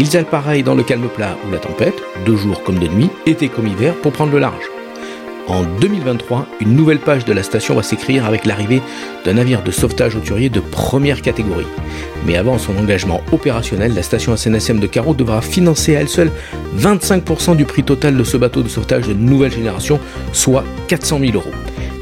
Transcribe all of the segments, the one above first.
ils appareillent dans le calme plat ou la tempête, de jour comme de nuit, été comme hiver, pour prendre le large. En 2023, une nouvelle page de la station va s'écrire avec l'arrivée d'un navire de sauvetage hauturier de première catégorie. Mais avant son engagement opérationnel, la station SNSM de Carreau devra financer à elle seule 25% du prix total de ce bateau de sauvetage de nouvelle génération, soit 400 000 euros.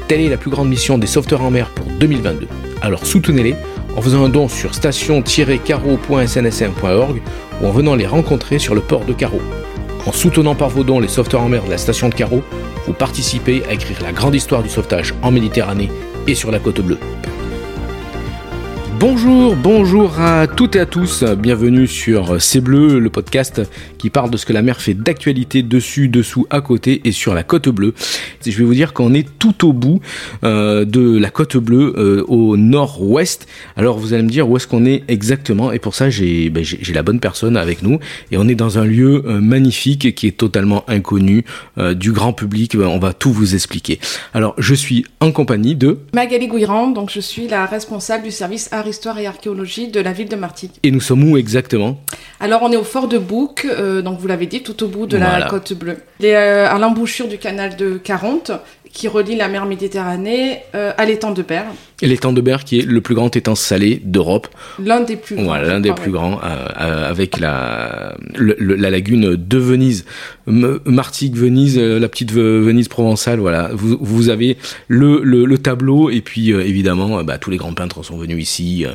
Telle est la plus grande mission des sauveteurs en mer pour 2022. Alors soutenez-les en faisant un don sur station-carreau.snsm.org ou en venant les rencontrer sur le port de Carreau. En soutenant par vos dons les sauveteurs en mer de la station de Carreau, vous participez à écrire la grande histoire du sauvetage en Méditerranée et sur la côte bleue. Bonjour, bonjour à toutes et à tous. Bienvenue sur C'est Bleu, le podcast qui parle de ce que la mer fait d'actualité dessus, dessous, à côté et sur la côte bleue. Je vais vous dire qu'on est tout au bout euh, de la côte bleue euh, au nord-ouest. Alors vous allez me dire où est-ce qu'on est exactement? Et pour ça j'ai ben, la bonne personne avec nous et on est dans un lieu euh, magnifique qui est totalement inconnu du grand public. On va tout vous expliquer. Alors je suis en compagnie de Magali Gouirand, donc je suis la responsable du service art histoire et archéologie de la ville de Martigues. Et nous sommes où exactement? Alors on est au fort de Bouc, euh, donc vous l'avez dit, tout au bout de la côte bleue. Euh, à l'embouchure du canal de 40 qui relie la mer Méditerranée euh, à l'étang de Berre. L'étang de Berre qui est le plus grand étang salé d'Europe. L'un des plus grands. Voilà, l'un des plus grands, euh, avec la, la lagune de Venise, Martigues, Venise, euh, la petite Venise provençale. Voilà, vous, vous avez le, le, tableau et puis évidemment, bah, tous les grands peintres sont venus ici.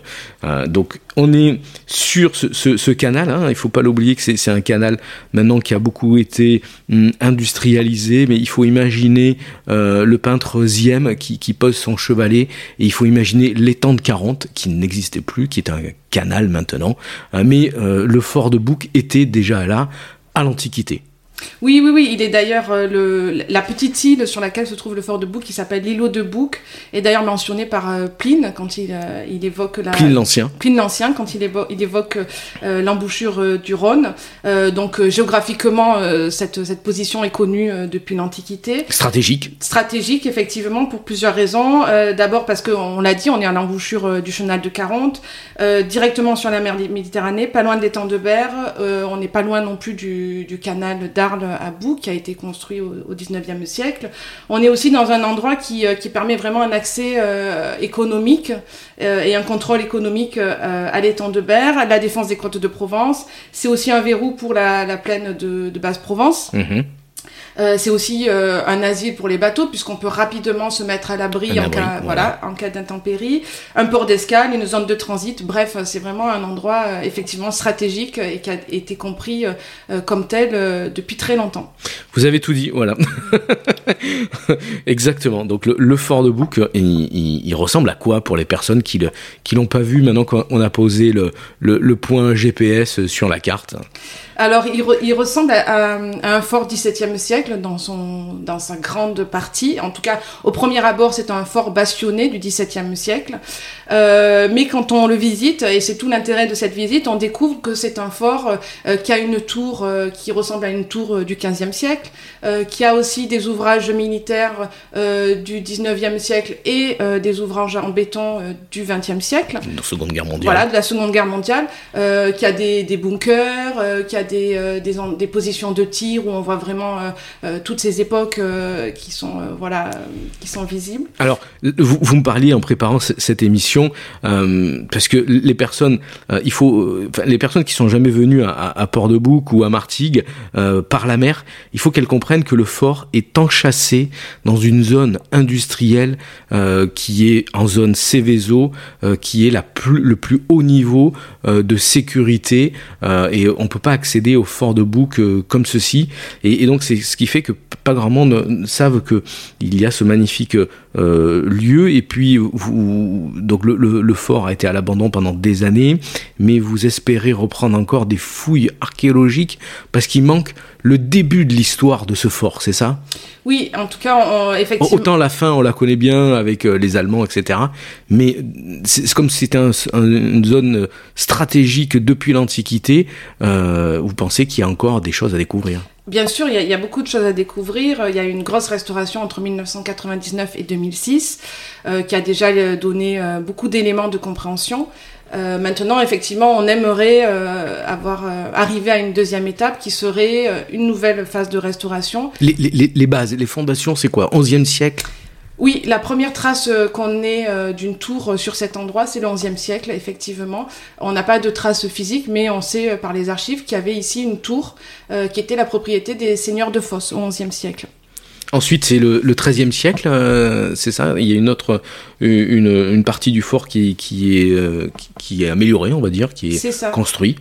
donc on est sur ce, ce, ce canal. Hein, il faut pas l'oublier que c'est un canal maintenant qui a beaucoup été hum, industrialisé, mais il faut imaginer euh, le peintre Ziem qui, qui, pose son chevalet, et il faut imaginer l'étang de 40 qui n'existait plus, qui est un canal maintenant, euh, mais euh, le fort de Bouc était déjà là à l'Antiquité. Oui, oui, oui. Il est d'ailleurs euh, la petite île sur laquelle se trouve le fort de Bouc, qui s'appelle l'îlot de Bouc, est d'ailleurs mentionné par euh, Pline quand il, euh, il évoque la. Pline l'Ancien. Pline l'Ancien quand il, il évoque l'embouchure du Rhône. donc géographiquement, cette, cette position est connue depuis l'Antiquité. Stratégique. Stratégique, effectivement, pour plusieurs raisons. D'abord parce qu'on l'a dit, on est à l'embouchure du chenal de 40, directement sur la mer Méditerranée, pas loin de l'étang de Berre. on n'est pas loin non plus du, du canal d'Arles à Bouc, qui a été construit au, 19e siècle. On est aussi dans un endroit qui, euh, qui permet vraiment un accès euh, économique euh, et un contrôle économique à l'étang de Berre, la défense des côtes de Provence. C'est aussi un verrou pour la, plaine de, Basse-Provence. Mhm. Euh, c'est aussi euh, un asile pour les bateaux puisqu'on peut rapidement se mettre à l'abri en, cas, voilà. en cas d'intempérie. Un port d'escale, une zone de transit. Bref, c'est vraiment un endroit euh, effectivement stratégique et qui a été compris comme tel depuis très longtemps. Vous avez tout dit, voilà. Exactement. Donc le, fort de Bouc, il, il, ressemble à quoi pour les personnes qui l'ont qui pas vu maintenant qu'on a posé le, le, le point GPS sur la carte? Alors, il, il ressemble à, un fort 17e siècle dans, son, dans sa grande partie. En tout cas, au premier abord, c'est un fort bastionné du 17e siècle. Euh, mais quand on le visite, et c'est tout l'intérêt de cette visite, on découvre que c'est un fort euh, qui a une tour euh, qui ressemble à une tour du 15e siècle, qui a aussi des ouvrages militaires du 19e siècle et des ouvrages en béton du 20e siècle. De la Seconde Guerre mondiale. Voilà, de la Seconde Guerre mondiale, qui a des, des bunkers, qui a des, des, des, positions de tir où on voit vraiment toutes ces époques qui sont voilà qui sont visibles. Alors, vous, vous me parliez en préparant cette émission euh, parce que les personnes, euh, il faut, euh, les personnes qui sont jamais venues à, Port-de-Bouc ou à Martigues par la mer, il faut qu'elles comprennent que le fort est enchâssé dans une zone industrielle qui est en zone Céveso, qui est la plus, le plus haut niveau de sécurité et on peut pas accéder au fort de Bouc comme ceci. Et, donc c'est ce qui fait que pas grand monde savent que il y a ce magnifique lieu. Et puis, vous, donc le, le fort a été à l'abandon pendant des années, mais vous espérez reprendre encore des fouilles archéologiques parce qu'il manque le début de l'histoire de ce fort, c'est ça? Oui, en tout cas, effectivement. Autant la fin, on la connaît bien avec euh, les Allemands, etc. Mais c'est comme si c'était une zone stratégique depuis l'Antiquité. Euh, vous pensez qu'il y a encore des choses à découvrir Bien sûr, il y, a, beaucoup de choses à découvrir. Il y a une grosse restauration entre 1999 et 2006 euh, qui a déjà donné beaucoup d'éléments de compréhension. Euh, maintenant, effectivement, on aimerait euh, avoir euh, arrivé à une deuxième étape qui serait une nouvelle phase de restauration. Les, les, les bases, les fondations, c'est quoi? 11e siècle? Oui, la première trace qu'on ait d'une tour sur cet endroit, c'est le 11e siècle, effectivement. On n'a pas de traces physiques, mais on sait par les archives qu'il y avait ici une tour qui était la propriété des seigneurs de Fosse au 11e siècle. Ensuite, c'est le, XIIIe siècle, euh, c'est ça. Il y a une autre, une, partie du fort qui, qui est, euh, qui, est améliorée, on va dire, qui est, construit.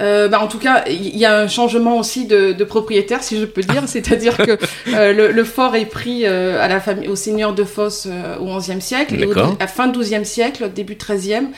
Euh, bah, en tout cas, il y a un changement aussi de, propriétaire, si je peux dire. C'est-à-dire que le, fort est pris à la famille, au seigneur de Fosse au XIe siècle. Et à la fin XIIe siècle, début XIIIe,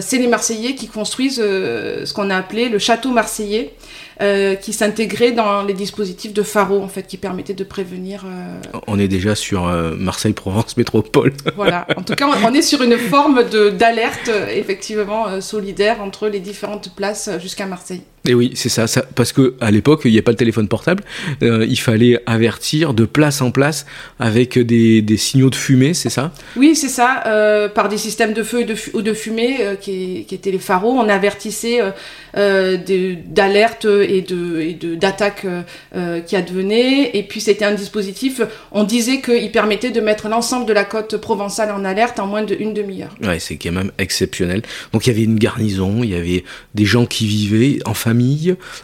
c'est les Marseillais qui construisent ce qu'on a appelé le château marseillais. Euh, qui s'intégrait dans les dispositifs de Faro, en fait, qui permettaient de prévenir. Euh, on est déjà sur euh, Marseille-Provence métropole. voilà. En tout cas, on est sur une forme de d'alerte effectivement solidaire entre les différentes places jusqu'à Marseille. Et oui, c'est ça, ça, parce que à l'époque, il n'y a pas le téléphone portable. il fallait avertir de place en place avec des, des signaux de fumée, c'est ça? Oui, c'est ça, par des systèmes de feu et de, ou de fumée qui, qui, étaient les pharos. On avertissait d'alerte et de et de d'attaques euh, euh, qui advenaient. Et puis c'était un dispositif. On disait qu'il permettait de mettre l'ensemble de la côte provençale en alerte en moins d'une demi-heure. Ouais, c'est quand même exceptionnel. Donc il y avait une garnison, il y avait des gens qui vivaient en famille,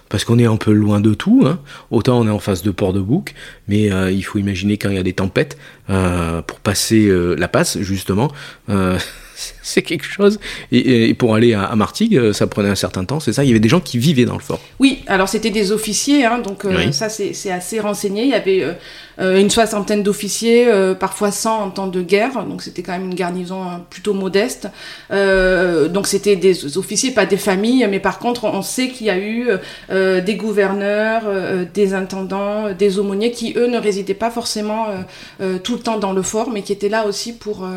parce qu'on est un peu loin de tout. Hein. Autant on est en face de Port-de-Bouc, mais euh, il faut imaginer quand il y a des tempêtes pour passer la passe justement. c'est quelque chose. Et, pour aller à, Martigues, euh, ça prenait un certain temps, c'est ça Il y avait des gens qui vivaient dans le fort. Oui, alors c'était des officiers, hein, donc euh, ça c'est assez renseigné. Il y avait euh, euh, une soixantaine d'officiers, euh, parfois 100 en temps de guerre, donc c'était quand même une garnison hein, plutôt modeste. Euh, donc c'était des officiers, pas des familles, mais par contre on sait qu'il y a eu des gouverneurs, des intendants, des aumôniers qui eux ne résidaient pas forcément tout le temps dans le fort, mais qui étaient là aussi pour,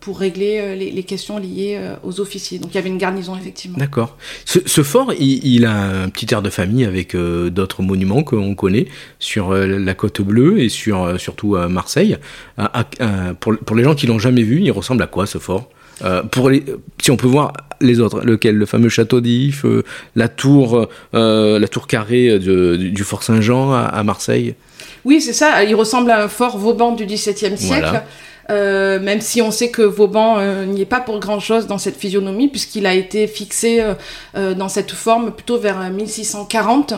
pour régler les, questions liées aux officiers. Donc il y avait une garnison effectivement. D'accord. Ce, fort, il, a un petit air de famille avec d'autres monuments qu'on connaît sur la côte bleue et sur, euh, surtout à Marseille. pour, pour, les gens qui l'ont jamais vu, il ressemble à quoi ce fort? Euh, pour les, si on peut voir les autres, lequel? Le fameux château d'If, euh, la tour, la tour carrée du fort Saint-Jean à, Marseille? Oui, c'est ça. Il ressemble à un fort Vauban du XVIIe siècle. même si on sait que Vauban n'y est pas pour grand-chose dans cette physionomie, puisqu'il a été fixé dans cette forme plutôt vers 1640.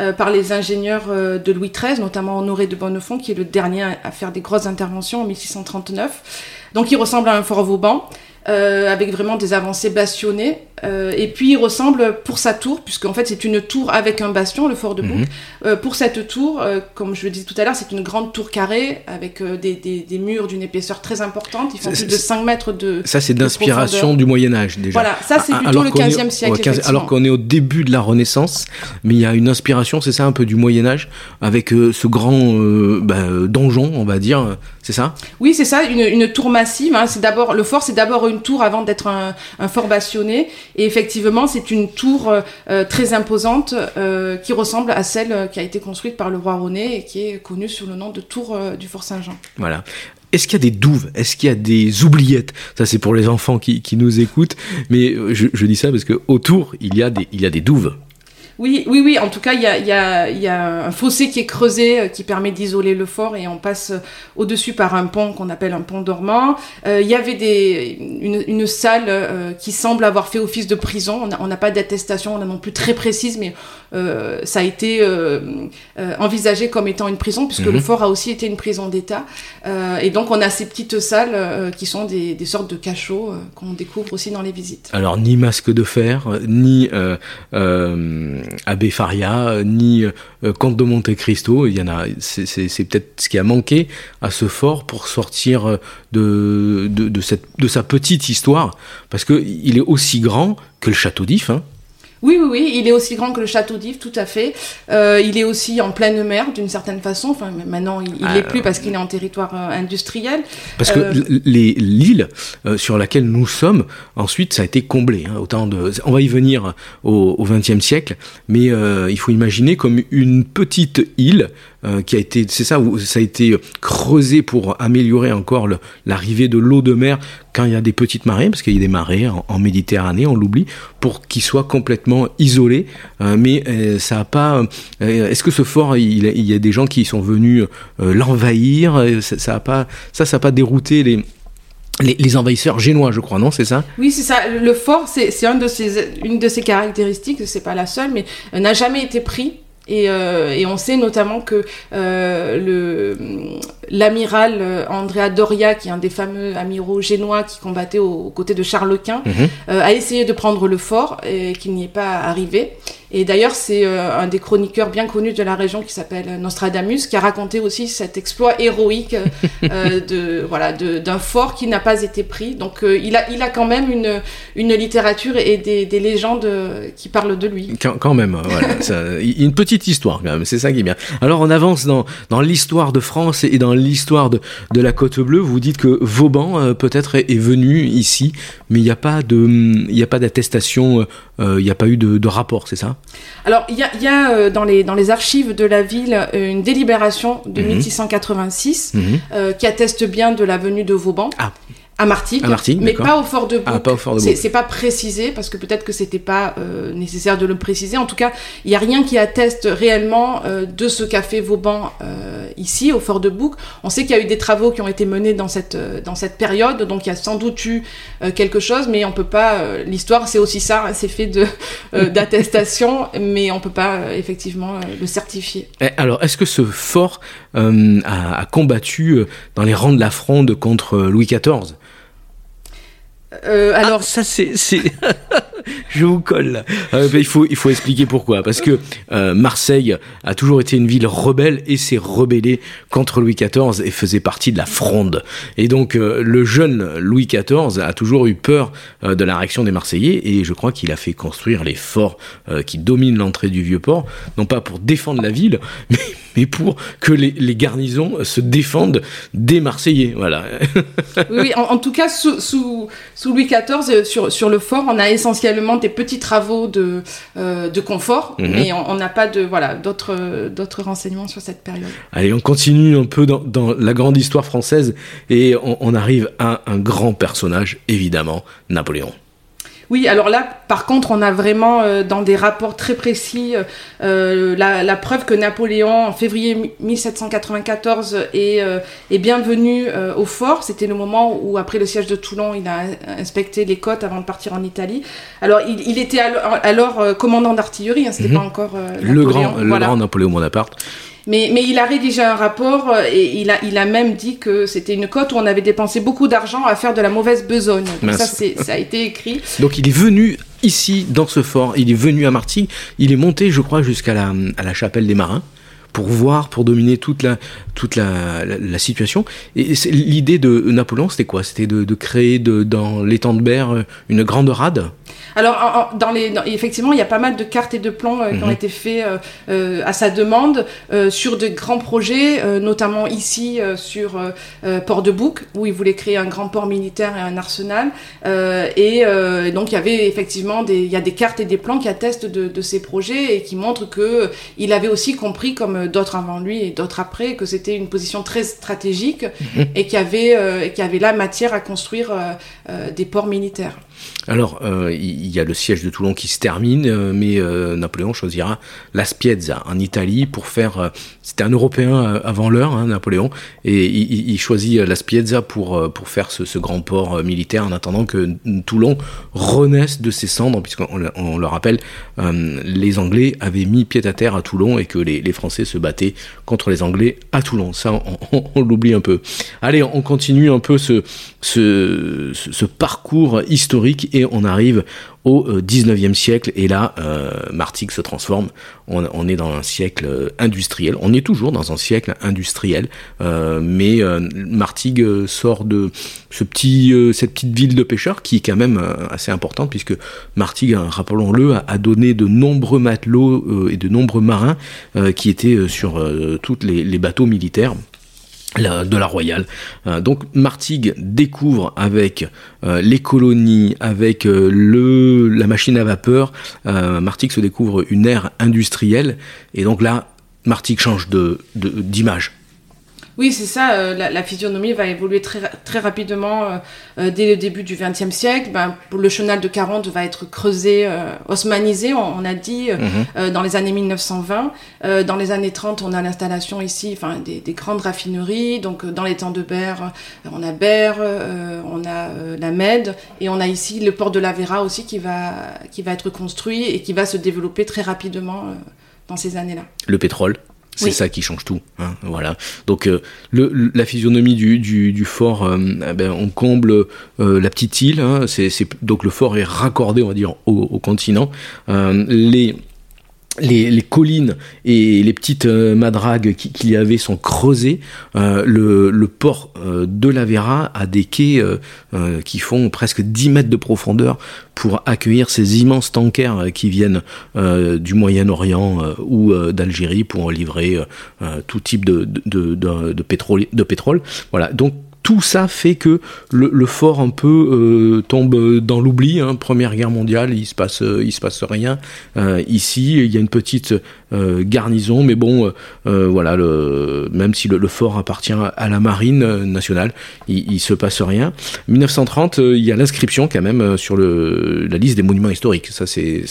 Euh, par les ingénieurs euh, de Louis XIII, notamment Honoré de Bonnefond, qui est le dernier à faire des grosses interventions en 1639. Donc il ressemble à un fort Vauban. Euh, avec vraiment des avancées bastionnées. Euh, et puis il ressemble pour sa tour, puisqu'en fait c'est une tour avec un bastion, le fort de Bouc. Mhm. Euh, pour cette tour, comme je le disais tout à l'heure, c'est une grande tour carrée avec des, des, des, murs d'une épaisseur très importante. Ils font plus de 5 mètres de. Ça c'est d'inspiration du Moyen-Âge déjà. Voilà, ça c'est plutôt le 15e siècle. alors qu'on est au début de la Renaissance, mais il y a une inspiration, c'est ça un peu du Moyen-Âge, avec ce grand bah, donjon, on va dire, c'est ça? Oui, c'est ça, une, une, tour massive. Hein. C'est d'abord le fort, c'est d'abord une tour avant d'être un, un, fort bastionné. Et effectivement, c'est une tour euh, euh, très imposante euh, qui ressemble à celle qui a été construite par le roi René et qui est connue sous le nom de tour du Fort Saint-Jean. Voilà. Est-ce qu'il y a des douves? Est-ce qu'il y a des oubliettes? Ça, c'est pour les enfants qui, nous écoutent. Mais je, je, dis ça parce que autour, il il y a des douves. Oui, oui, oui. En tout cas, il y a, y, a, y a, un fossé qui est creusé euh, qui permet d'isoler le fort et on passe euh, au-dessus par un pont qu'on appelle un pont dormant. Euh, il y avait des, une, une salle qui semble avoir fait office de prison. On n'a pas d'attestation, on a non plus très précise, mais ça a été envisagé comme étant une prison, puisque le Mhm. fort a aussi été une prison d'État. Euh, et donc on a ces petites salles euh, qui sont des, des sortes de cachots euh, qu'on découvre aussi dans les visites. Alors ni masque de fer, euh, ni euh, euh, Abbé Faria, euh, ni euh, Comte de Monte Cristo. Il y en a. C'est, peut-être ce qui a manqué à ce fort pour sortir euh, de de, de cette de sa petite histoire, parce que il est aussi grand que le château d'If. Hein. Oui, oui, oui, il est aussi grand que le château d'If, tout à fait. Euh, il est aussi en pleine mer, d'une certaine façon. Enfin, maintenant, il Ah, n'est plus parce qu'il est en territoire euh, industriel. Parce que Euh, l'île euh, sur laquelle nous sommes, ensuite, ça a été comblé. Hein, autant de, on va y venir au XXe siècle, mais euh, il faut imaginer comme une petite île euh, qui a été, c'est ça, ça a été creusé pour améliorer encore l'arrivée de l'eau de mer quand il y a des petites marées, parce qu'il y a des marées en, Méditerranée, on l'oublie, pour qu'il soit complètement isolé. Euh, mais euh, ça a pas. euh, Est-ce que ce fort, il, y a des gens qui sont venus euh, l'envahir euh, Ça, ça a pas, ça, ça a pas dérouté les. Les, envahisseurs génois, je crois, non, c'est ça? Oui, c'est ça. Le fort, c'est un une de ses caractéristiques, c'est pas la seule, mais euh, n'a jamais été pris. Et, euh, et on sait notamment que euh, le l'amiral euh, Andrea Doria, qui est un des fameux amiraux génois qui combattait aux, aux côtés de Charles Quint, Mhm. euh, a essayé de prendre le fort et qu'il n'y est pas arrivé. Et d'ailleurs, c'est euh, un des chroniqueurs bien connus de la région qui s'appelle Nostradamus qui a raconté aussi cet exploit héroïque euh, de voilà de- d'un fort qui n'a pas été pris. Donc il a il a quand même une une littérature et des, des légendes qui parlent de lui. Quand, quand même, voilà, ça- une petite histoire quand même, c'est ça qui est bien. Alors on avance dans, dans l'histoire de France et dans l'histoire de, de la Côte Bleue. Vous dites que Vauban euh, peut-être est, est venu ici, mais il n'y a pas de, il n'y a pas d'attestation, euh, euh, il n'y a pas eu de, de rapport, c'est ça? Alors, il y a, il y a, dans, les, dans les archives de la ville une délibération de Mhm. 1686 Mhm. euh, qui atteste bien de la venue de Vauban. Ah. À Martigues, À Martigues, mais pas au fort de Bouc. Ah, pas au Fort de C'est- Bouc. C'est pas précisé parce que peut-être que c'était pas euh, nécessaire de le préciser. En tout cas, il y a rien qui atteste réellement euh, de ce qu'a fait Vauban euh, ici au fort de Bouc. On sait qu'il y a eu des travaux qui ont été menés dans cette euh, dans cette période, donc il y a sans doute eu euh, quelque chose, mais on peut pas. euh, L'histoire, c'est aussi ça, c'est fait de euh, d'attestations, mais on peut pas euh, effectivement le certifier. Eh, Alors, est-ce que ce fort euh, a, a combattu dans les rangs de la fronde contre Louis XIV Euh, alors, ça c'est je vous colle. Euh, il faut il faut expliquer pourquoi parce que euh, Marseille a toujours été une ville rebelle et s'est rebellée contre Louis XIV et faisait partie de la fronde. Et donc euh, le jeune Louis XIV a toujours eu peur de la réaction des Marseillais et je crois qu'il a fait construire les forts qui dominent l'entrée du vieux port non pas pour défendre la ville mais pour que les, garnisons se défendent des Marseillais. Voilà. Oui, en, tout cas, sous, sous, sous Louis XIV, sur, sur le fort, on a essentiellement des petits travaux de, euh, de confort, Mhm. mais on n'a pas de voilà d'autres d'autres renseignements sur cette période. Allez, on continue un peu dans, dans la grande histoire française et on, on arrive à un grand personnage, évidemment, Napoléon. Oui, alors là, par contre, on a vraiment euh, dans des rapports très précis euh, euh, la, la preuve que Napoléon, en février mi- 1794, est, euh, est bien venu euh, au fort. C'était le moment où, après le siège de Toulon, il a inspecté les côtes avant de partir en Italie. Alors, il, il était alors, alors, euh, commandant d'artillerie, hein, c'était Mhm. pas encore euh, Le grand, le voilà. grand Napoléon Bonaparte. Mais, mais il a rédigé un rapport euh, et il a, il a même dit que c'était une côte où on avait dépensé beaucoup d'argent à faire de la mauvaise besogne. Donc Mince. ça, c'est- ça a été écrit. Donc il est venu ici, dans ce fort, il est venu à Martigues, il est monté, je crois, jusqu'à la, à la chapelle des marins pour voir, pour dominer toute la, toute la, la, la situation. Et c'est- l'idée de Napoléon, c'était quoi? C'était de, de créer de, dans l'étang de Berre une grande rade? Alors, en- en- dans les, dans- effectivement, il y a pas mal de cartes et de plans euh, qui ont Mhm. été faits euh, euh, à sa demande euh, sur de grands projets, euh, notamment ici euh, sur Port de Bouc, où il voulait créer un grand port militaire et un arsenal. Euh, et euh, donc, il y avait effectivement des, il y a des cartes et des plans qui attestent de, de ces projets et qui montrent que il avait aussi compris, comme d'autres avant lui et d'autres après, que c'était une position très stratégique Mhm. et qu'il y avait, euh, et qu'il y avait la matière à construire euh, euh, des ports militaires. Alors, euh, il y a le siège de Toulon qui se termine, euh, mais euh, Napoléon choisira la Spiezza en Italie pour faire. C'était un Européen avant l'heure, hein, Napoléon, et il, choisit la Spiezza pour pour faire ce, grand port militaire en attendant que Toulon renaisse de ses cendres, puisqu'on on le rappelle, les Anglais avaient mis pied à terre à Toulon et que les, Français se battaient contre les Anglais à Toulon. Ça, on, l'oublie un peu. Allez, on continue un peu ce, ce parcours historique et on arrive au 19e euh, siècle. Et là euh, Martigues se transforme. On, est dans un siècle euh, industriel. On est toujours dans un siècle industriel. Mais Martigues sort de ce petit cette petite ville de pêcheurs qui est quand même assez importante puisque Martigues rappelons-le a, donné de nombreux matelots et de nombreux marins qui étaient sur tous les bateaux militaires de la Royale. Euh, donc Martigues découvre avec euh, les colonies, avec euh, le, la machine à vapeur, Martigues se découvre une ère industrielle et donc là Martigues change de d'image. Oui, c'est ça. Euh, la, physionomie va évoluer très, très rapidement euh, euh, dès le début du XXe siècle. Ben, le chenal de 40 va être creusé, osmanisé, on, a dit, mhm. dans les années 1920. dans les années 30, on a l'installation ici, enfin, des, des, grandes raffineries. Donc, dans les temps de Berre, on a Berre, on a la Med, et on a ici le port de la Vera aussi qui va, qui va être construit et qui va se développer très rapidement dans ces années-là. Le pétrole? C'est ça qui change tout. Hein, voilà. Donc euh, le, la physionomie du, du, du fort, euh, eh ben, on comble euh, la petite île. Hein, c'est, donc le fort est raccordé, on va dire, au, au continent. les les, collines et les petites euh, madragues qu'il y avait sont creusées. Euh, le, port euh, de la Vera a des quais qui font presque 10 mètres de profondeur pour accueillir ces immenses tankers qui viennent du Moyen-Orient ou d'Algérie pour livrer tout type de, pétrole, de pétrole. Voilà. Donc tout ça fait que le, fort un peu euh, tombe dans l'oubli. Hein. Première guerre mondiale, il se passe, il se passe rien. Euh, ici, il y a une petite euh, garnison, mais bon, voilà, le, même si le, fort appartient à la marine nationale, il, se passe rien. 1930, il y a l'inscription quand même sur la liste des monuments historiques. Ça, c'est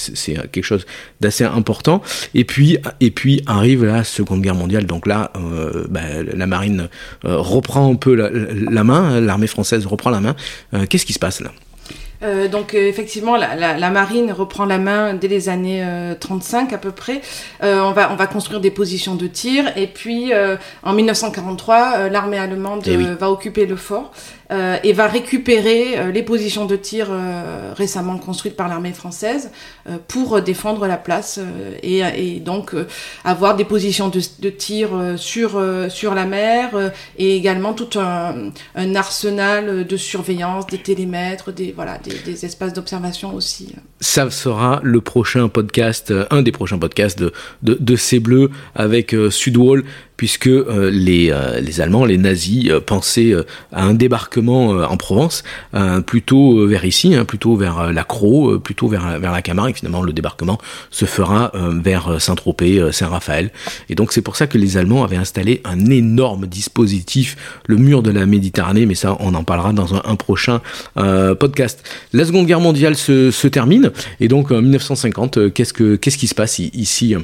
quelque chose d'assez important. Et puis, et puis arrive la Seconde Guerre mondiale. Donc là, ben, la marine reprend un peu la main, l'armée française reprend la main. Euh, qu'est-ce qui se passe là? Euh, donc euh, effectivement, la, marine reprend la main dès les années 35 à peu près. on, va, on va construire des positions de tir et puis en 1943, l'armée allemande eh va occuper le fort. Euh, et va récupérer euh, les positions de tir euh, récemment construites par l'armée française pour défendre la place et, et, donc avoir des positions de, de tir sur, sur la mer et également tout un, un, arsenal de surveillance, des télémètres, des, voilà, des, des espaces d'observation aussi. Ça sera le prochain podcast, un des prochains podcasts de, de, de C Bleu avec Sudwall puisque euh, les, euh, les, Allemands, les nazis, euh, pensaient à un débarquement en Provence, plutôt vers ici, hein, plutôt vers la Croix, plutôt vers, vers la Camargue. Finalement, le débarquement se fera vers Saint-Tropez, Saint-Raphaël. Et donc, c'est pour ça que les Allemands avaient installé un énorme dispositif, le mur de la Méditerranée, mais ça, on en parlera dans un, prochain podcast. La Seconde Guerre mondiale se, se termine, et donc en 1950, qu'est-ce, que, qu'est-ce qui se passe ici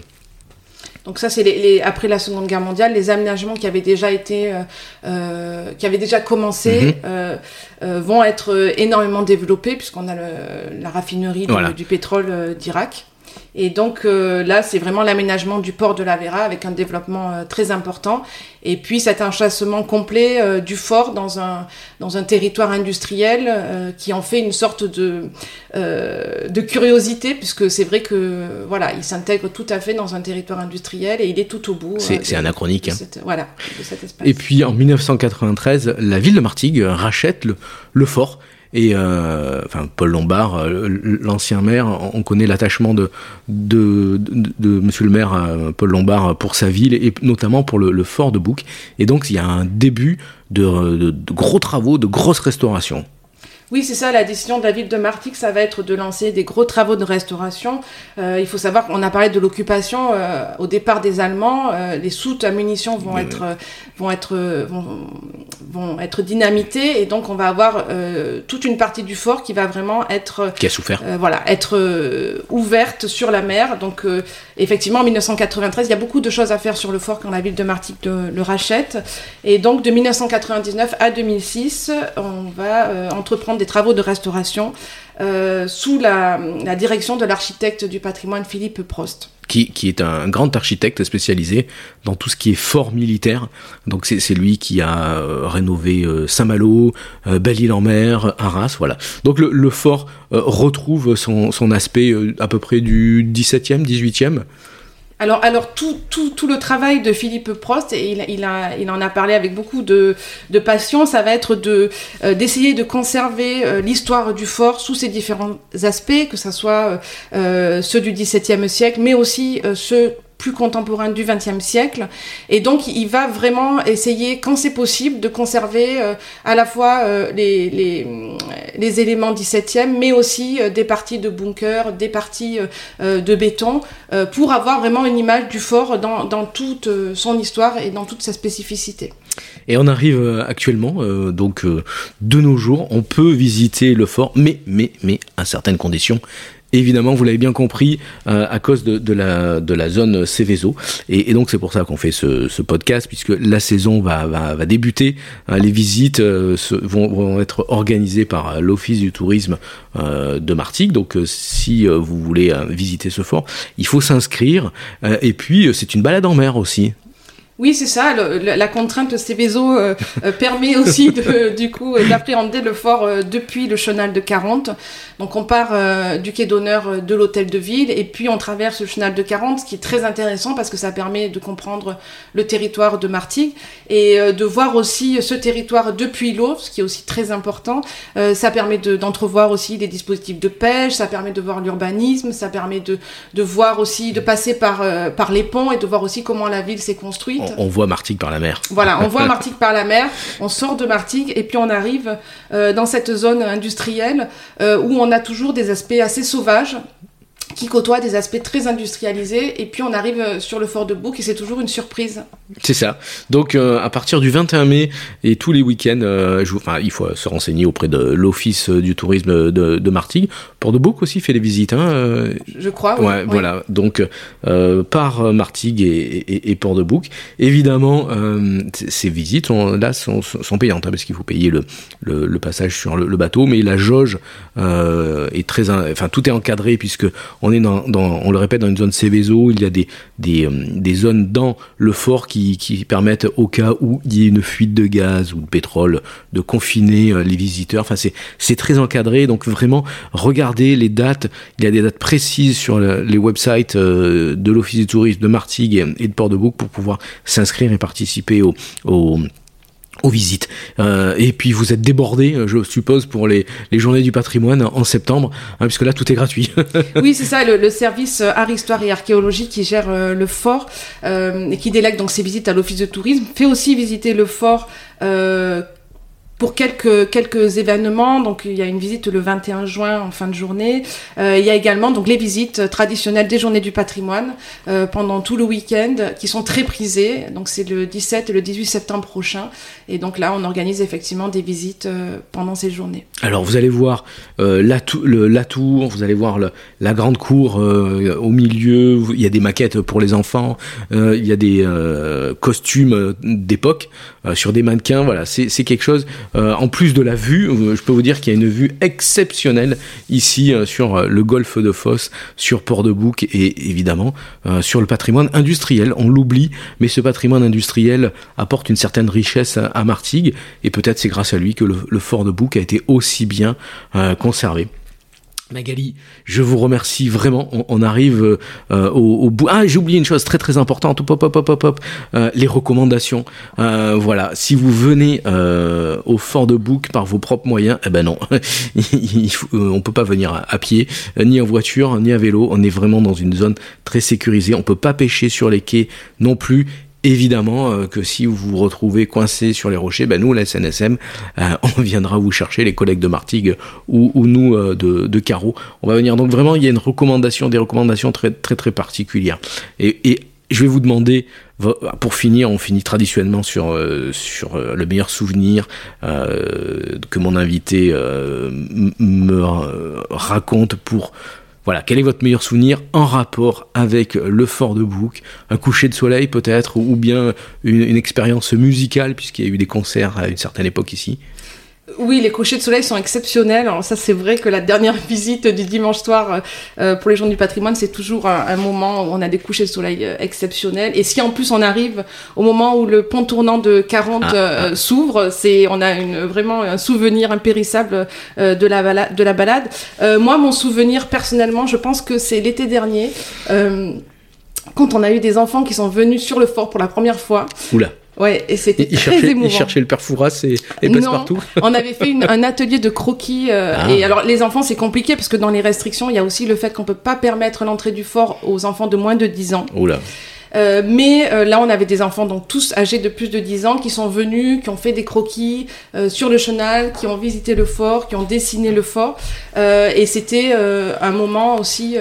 donc ça, c'est les, après la Seconde Guerre mondiale, les aménagements qui avaient déjà été, euh, euh qui avaient déjà commencé, mhm. euh, euh, vont être énormément développés puisqu'on a le, la raffinerie du pétrole d'Irak. Et donc euh, là, c'est vraiment l'aménagement du port de la Vera avec un développement euh, très important. Et puis cet enchâssement complet euh, du fort dans un, dans un territoire industriel qui en fait une sorte de, de curiosité, puisque c'est vrai que voilà, il s'intègre tout à fait dans un territoire industriel et il est tout au bout. C'est anachronique. Hein. voilà, de cet espace. Et puis en 1993, la ville de Martigues rachète le, le fort et euh, enfin Paul Lombard, euh, l'ancien maire, on connaît l'attachement de, de, Monsieur le maire euh, Paul Lombard pour sa ville et notamment pour le, fort de Bouc. Et donc il y a un début de, de, gros travaux, de grosses restaurations. Oui, c'est ça, la décision de la ville de Martigues, ça va être de lancer des gros travaux de restauration. Euh, il faut savoir qu'on a parlé de l'occupation euh, au départ des Allemands. Euh, les soutes à munitions vont Oui, être, vont être, vont, vont être dynamitées et donc on va avoir toute une partie du fort qui va vraiment être, Qui a souffert. euh, voilà, être euh, ouverte sur la mer. Donc euh, effectivement, en 1993, il y a beaucoup de choses à faire sur le fort quand la ville de Martigues le, le rachète. Et donc de 1999 à 2006, on va euh, entreprendre des travaux de restauration euh, sous la, direction de l'architecte du patrimoine Philippe Prost. qui, qui est un grand architecte spécialisé dans tout ce qui est fort militaire. Donc c'est lui qui a euh, rénové euh, Saint-Malo, Belle-Île-en-Mer, Arras, voilà. Donc le, fort retrouve son, son aspect à peu près du 17e, 18e. Alors, alors tout, tout, tout le travail de Philippe Prost, et il, a, il en a parlé avec beaucoup de, passion, ça va être de euh, d'essayer de conserver euh, l'histoire du fort sous ses différents aspects, que ce soit euh, ceux du XVIIe siècle, mais aussi ceux plus contemporains du XXe siècle. Et donc, il va vraiment essayer, quand c'est possible, de conserver euh, à la fois euh, les, les, les éléments XVIIe, mais aussi euh, des parties de bunker, des parties de béton, pour avoir vraiment une image du fort dans, dans toute son histoire et dans toute sa spécificité. Et on arrive actuellement, donc de nos jours, on peut visiter le fort, mais, mais, mais à certaines conditions. Évidemment, vous l'avez bien compris, euh, à cause de, la, zone Céveso. Et, donc, c'est pour ça qu'on fait ce, podcast, puisque la saison va, débuter. Euh, les visites euh, vont, être organisées par l'Office du tourisme de Martigues. Donc, si vous voulez visiter ce fort, il faut s'inscrire. Et puis, c'est une balade en mer aussi. Oui, c'est ça. le- le- la contrainte Céveso euh, euh, permet aussi, de, du coup, euh, d'appréhender le fort euh, depuis le chenal de 40. Donc, on part euh, du quai d'honneur de l'hôtel de ville et puis on traverse le chenal de 40, ce qui est très intéressant parce que ça permet de comprendre le territoire de Martigues et de voir aussi ce territoire depuis l'eau, ce qui est aussi très important. Ça permet de- d'entrevoir aussi les dispositifs de pêche, ça permet de voir l'urbanisme, ça permet de, de voir aussi, de passer par, par les ponts et de voir aussi comment la ville s'est construite. On, voit Martigues par la mer. Voilà, on voit Martigues par la mer, on sort de Martigues et puis on arrive euh, dans cette zone industrielle euh, où on a toujours des aspects assez sauvages qui côtoient des aspects très industrialisés et puis on arrive euh, sur le fort de Bouc et c'est toujours une surprise. C'est ça. Donc euh, à partir du 21 mai et tous les week-ends, euh, je enfin, il faut se renseigner auprès de l'Office du tourisme de, de Martigues. Port de Bouc aussi fait des visites. Hein, euh, Je crois. Ouais, voilà. Donc, par Martigues et, et, et Port de Bouc, évidemment, ces visites là sont, sont payantes hein, parce qu'il faut payer le, le, le passage sur le, le bateau, mais la jauge est très, in- enfin tout est encadré puisque on est dans, on le répète, dans une zone Céveso. Il y a euh, des zones dans le fort qui, permettent au cas où il y ait une fuite de gaz ou de pétrole de confiner euh, les visiteurs. C'est très encadré. Donc vraiment, regardez les dates. Il y a des dates précises sur le- les websites euh, de l'Office du tourisme de Martigues et, de Port-de-Bouc pour pouvoir s'inscrire et participer au aux visites. Euh, et puis vous êtes débordés, je suppose, pour les, les journées du patrimoine en septembre, hein, puisque là tout est gratuit. Oui, c'est ça, le, service euh, art, histoire et archéologie qui gère euh, le fort euh, et qui délègue donc ses visites à l'office de tourisme, fait aussi visiter le fort euh, pour quelques, quelques événements. Donc il y a une visite le 21 juin en fin de journée. Euh, il y a également donc les visites traditionnelles des journées du patrimoine euh, pendant tout le week-end qui sont très prisées. Donc c'est le 17 et le 18 septembre prochain. Et donc là, on organise effectivement des visites euh, pendant ces journées. Alors vous allez voir euh, la, tour, vous allez voir la grande cour euh, au milieu, il y a des maquettes pour les enfants, il y a des costumes d'époque sur des mannequins, voilà, c'est quelque chose, en plus de la vue, je peux vous dire qu'il y a une vue exceptionnelle ici sur le golfe de Fosse, sur Port-de-Bouc et évidemment sur le patrimoine industriel, on l'oublie, mais ce patrimoine industriel apporte une certaine richesse à, à Martigues et peut-être c'est grâce à lui que le, fort de Bouc a été aussi bien euh, conservé. Magali, je vous remercie vraiment. On, arrive euh, au, bout. Ah, j'ai oublié une chose très très importante. Euh, les recommandations. Voilà. Si vous venez au fort de Bouc par vos propres moyens, eh ben non, on peut pas venir à, à pied, ni en voiture, ni à vélo. On est vraiment dans une zone très sécurisée. On peut pas pêcher sur les quais non plus. Évidemment euh, que si vous vous retrouvez coincé sur les rochers, ben nous, la SNSM, euh, on viendra vous chercher, les collègues de Martigues ou, nous euh, de, de Carreau. On va venir. Donc vraiment, il y a une recommandation, des recommandations très très très particulières. Et, je vais vous demander, pour finir, on finit traditionnellement sur, sur le meilleur souvenir que mon invité me raconte pour voilà, quel est votre meilleur souvenir en rapport avec le fort de Bouc Un coucher de soleil peut-être, ou bien une, expérience musicale, puisqu'il y a eu des concerts à une certaine époque ici? Oui, les couchers de soleil sont exceptionnels. Alors ça, c'est vrai que la dernière visite du dimanche soir euh, euh, pour les gens du patrimoine, c'est toujours un, moment où on a des couchers de soleil euh, exceptionnels. Et si en plus on arrive au moment où le pont tournant de 40 ah, ah. s'ouvre, c'est on a une, vraiment un souvenir impérissable de la balade. De la balade. moi, mon souvenir personnellement, je pense que c'est l'été dernier quand on a eu des enfants qui sont venus sur le fort pour la première fois. Oula. Ouais, et c'était très émouvant. Ils cherchaient le père Fouras et, et partout. on avait fait un atelier de croquis. Euh, ah. Et alors, les enfants, c'est compliqué parce que dans les restrictions, il y a aussi le fait qu'on peut pas permettre l'entrée du fort aux enfants de moins de 10 ans. Oula. Euh, mais euh, là, on avait des enfants, donc tous âgés de plus de 10 ans, qui sont venus, qui ont fait des croquis euh, sur le chenal, qui ont visité le fort, qui ont dessiné le fort. et c'était un moment aussi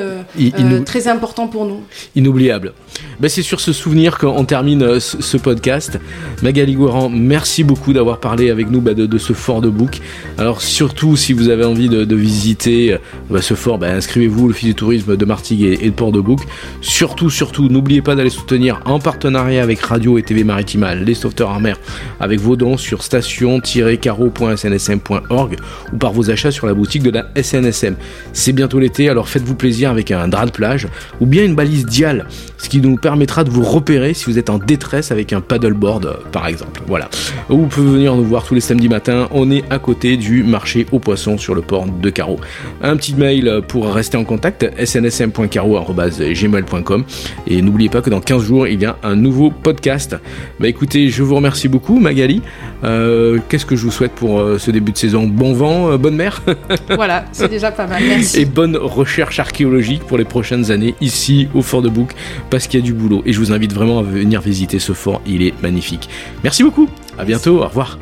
très important pour nous. Inoubliable. Ben, c'est sur ce souvenir qu'on termine ce, podcast. Magali Gouran, merci beaucoup d'avoir parlé avec nous bah, de, ce fort de Bouc. Alors surtout, si vous avez envie de, visiter bah, ce fort, bah, inscrivez-vous au l'Office du tourisme de Martigues et, et de Port de Bouc. Surtout, surtout, n'oubliez pas d'aller soutenir en partenariat avec Radio et TV Maritima les sauveteurs en mer avec vos dons sur station-caro.snsm.org ou par vos achats sur la boutique de la SNSM. C'est bientôt l'été, alors faites-vous plaisir avec un drap de plage ou bien une balise dial, ce qui nous permettra de vous repérer si vous êtes en détresse avec un paddleboard par exemple. Voilà. Vous pouvez venir nous voir tous les samedis matins, on est à côté du marché aux poissons sur le port de Caro. Un petit mail pour rester en contact snsm.caro.gmail.com et n'oubliez pas que dans 15 jours, il y a un nouveau podcast. Bah écoutez, je vous remercie beaucoup, Magali. Euh, qu'est-ce que je vous souhaite pour euh, ce début de saison? Bon vent, euh, bonne mer? Voilà, c'est déjà pas mal, merci. Et bonne recherche archéologique pour les prochaines années ici au Fort de Bouc, parce qu'il y a du boulot. Et je vous invite vraiment à venir visiter ce fort, il est magnifique. Merci beaucoup, à bientôt, au revoir.